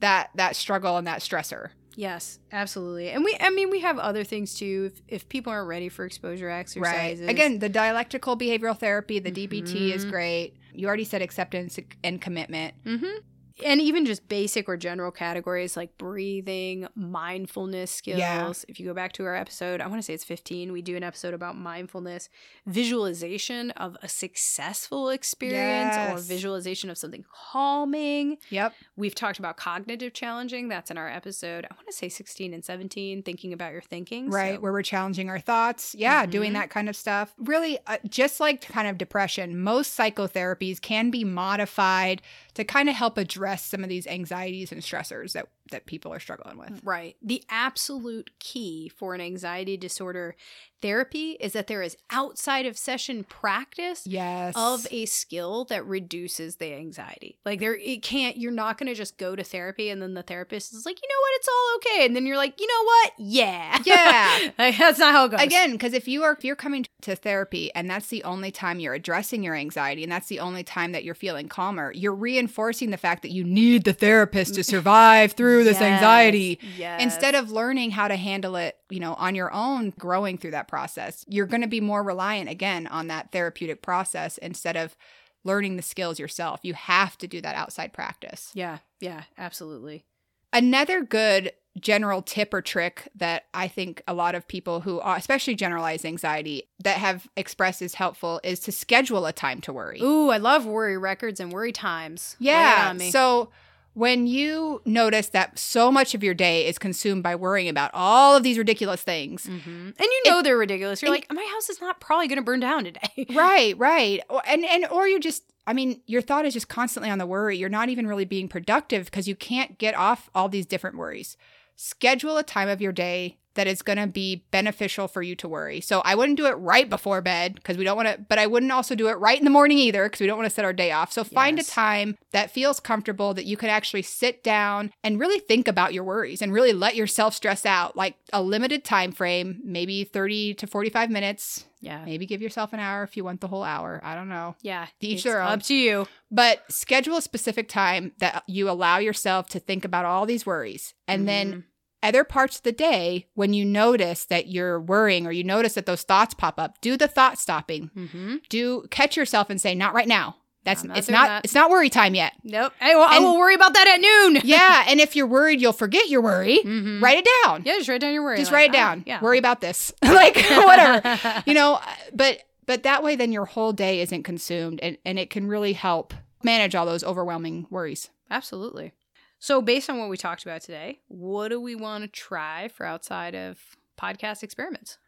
that that struggle and that stressor Yes, absolutely. And we I mean we have other things too if, if people aren't ready for exposure exercises. Right. Again, the dialectical behavioral therapy, the DBT is great. You already said acceptance and commitment. Mhm. And even just basic or general categories like breathing, mindfulness skills. Yeah. If you go back to our episode, I want to say it's 15, we do an episode about mindfulness, visualization of a successful experience or visualization of something calming. Yep. We've talked about cognitive challenging. That's in our episode. I want to say 16 and 17, thinking about your thinking. Right. So- Where we're challenging our thoughts. Yeah. Doing Mhm. that kind of stuff. Really, uh, just like kind of depression, most psychotherapies can be modified to kind of help address some of these anxieties and stressors that, that people are struggling with. Right. The absolute key for an anxiety disorder therapy is that there is outside of session practice Yes. of a skill that reduces the anxiety. Like there it can't you're not going to just go to therapy and then the therapist is like, "You know what? It's all okay." And then you're like, "You know what? Yeah." Yeah. like, that's not how it goes. Again, because if you are if you're coming to therapy and that's the only time you're addressing your anxiety and that's the only time that you're feeling calmer, you're reinforcing the fact that you need the therapist to mm. survive through this Yes, anxiety. Yes. Instead of learning how to handle it, you know, on your own, growing through that process, you're going to be more reliant again on that therapeutic process instead of learning the skills yourself. You have to do that outside practice. Yeah, yeah, absolutely. Another good general tip or trick that I think a lot of people who are, especially generalized anxiety, that have expressed is helpful is to schedule a time to worry. Ooh, I love worry records and worry times. Yeah. So when you notice that so much of your day is consumed by worrying about all of these ridiculous things, Mhm. And you know they're ridiculous. You're like, my house is not probably going to burn down today. right, right, and and or you just, I mean, your thought is just constantly on the worry. You're not even really being productive because you can't get off all these different worries. Schedule a time of your day that is going to be beneficial for you to worry. So I wouldn't do it right before bed because we don't want to, but I wouldn't also do it right in the morning either because we don't want to set our day off. So find Yes. a time that feels comfortable that you can actually sit down and really think about your worries and really let yourself stress out like a limited time frame, maybe 30 to 45 minutes. Yeah. Maybe give yourself an hour if you want the whole hour. I don't know. Yeah. To each it's their own. Up to you. But schedule a specific time that you allow yourself to think about all these worries. And then Mhm. Other parts of the day, when you notice that you're worrying or you notice that those thoughts pop up, do the thought stopping. Mhm. Do catch yourself and say, not right now. That's not it's not that. it's not worry time yet. Nope. I, will- I will worry about that at noon. yeah. And if you're worried you'll forget your worry, Mhm. write it down. Yeah, just write down your worry. Just like, write it ah, down. yeah. Worry about this. like whatever. you know, but but that way then your whole day isn't consumed and, and it can really help manage all those overwhelming worries. Absolutely. So, based on what we talked about today, what do we want to try for outside of podcast experiments?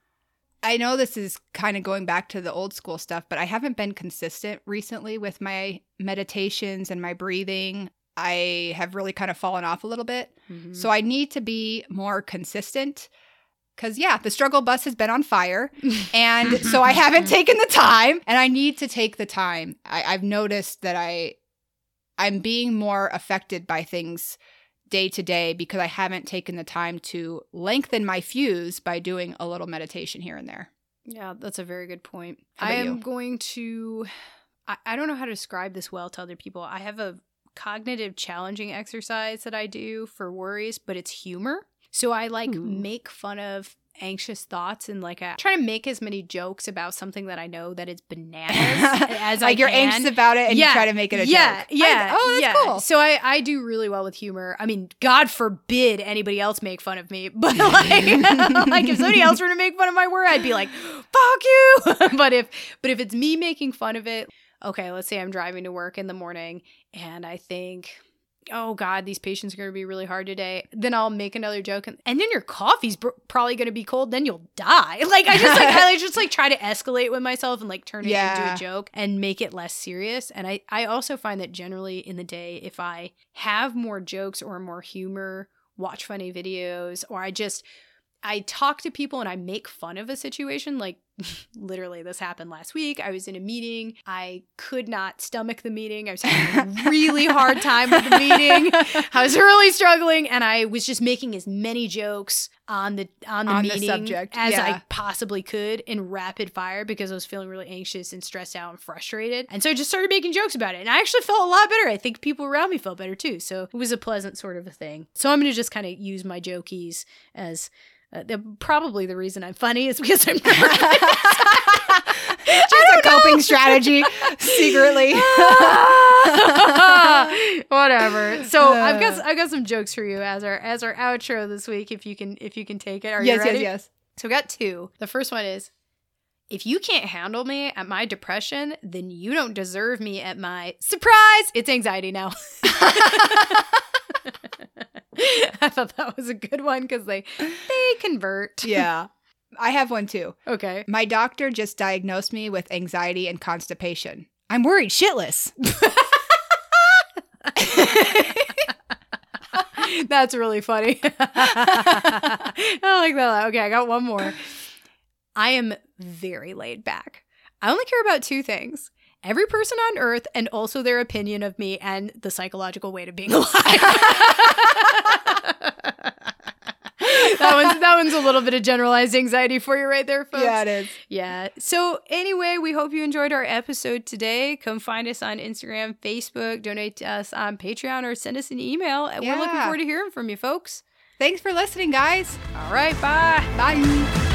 I know this is kind of going back to the old school stuff, but I haven't been consistent recently with my meditations and my breathing. I have really kind of fallen off a little bit. Mm-hmm. So I need to be more consistent. Cause yeah, the struggle bus has been on fire. And so I haven't taken the time and I need to take the time. I, I've noticed that I I'm being more affected by things day to day because I haven't taken the time to lengthen my fuse by doing a little meditation here and there. Yeah, that's a very good point. I am you? going to, I, I don't know how to describe this well to other people. I have a cognitive challenging exercise that I do for worries, but it's humor. So I like Ooh. make fun of anxious thoughts and like I try to make as many jokes about something that I know that is bananas as like I you're can. anxious about it and Yeah, you try to make it a yeah, joke. Yeah. I- oh, that's yeah. cool. So I, I do really well with humor. I mean, God forbid anybody else make fun of me. But like, like if somebody else were to make fun of my work, I'd be like, fuck you. but if but if it's me making fun of it, okay, let's say I'm driving to work in the morning and I think oh God, these patients are going to be really hard today. Then I'll make another joke, and, and then your coffee's br- probably going to be cold. Then you'll die. Like I just like I just like try to escalate with myself and like turn it Yeah. into a joke and make it less serious. And I I also find that generally in the day, if I have more jokes or more humor, watch funny videos, or I just I talk to people and I make fun of a situation. Like, literally, this happened last week. I was in a meeting. I could not stomach the meeting. I was having a really hard time with the meeting. I was really struggling, and I was just making as many jokes on the on the On the meeting subject, as yeah. I possibly could in rapid fire because I was feeling really anxious and stressed out and frustrated. And so I just started making jokes about it, and I actually felt a lot better. I think people around me felt better too. So it was a pleasant sort of a thing. So I'm going to just kind of use my jokies as uh, the, probably the reason I'm funny is because I'm. Just a coping strategy secretly. Whatever. So I've got Uh. I've got some jokes for you as our as our outro this week. If you can if you can take it, are you yes, ready? yes, yes. So we got two. The first one is if you can't handle me at my depression, then you don't deserve me at my surprise. It's anxiety now. I thought that was a good one because they they convert. Yeah. I have one too. Okay. My doctor just diagnosed me with anxiety and constipation. I'm worried shitless. That's really funny. I like that. Okay, I got one more. I am very laid back. I only care about two things every person on earth and also their opinion of me and the psychological weight of being alive. that one's that one's a little bit of generalized anxiety for you right there, folks. Yeah, it is. Yeah. So anyway, we hope you enjoyed our episode today. Come find us on Instagram, Facebook, donate to us on Patreon, or send us an email. We're looking forward to hearing from you, folks. Thanks for listening, guys. All right, bye. Bye.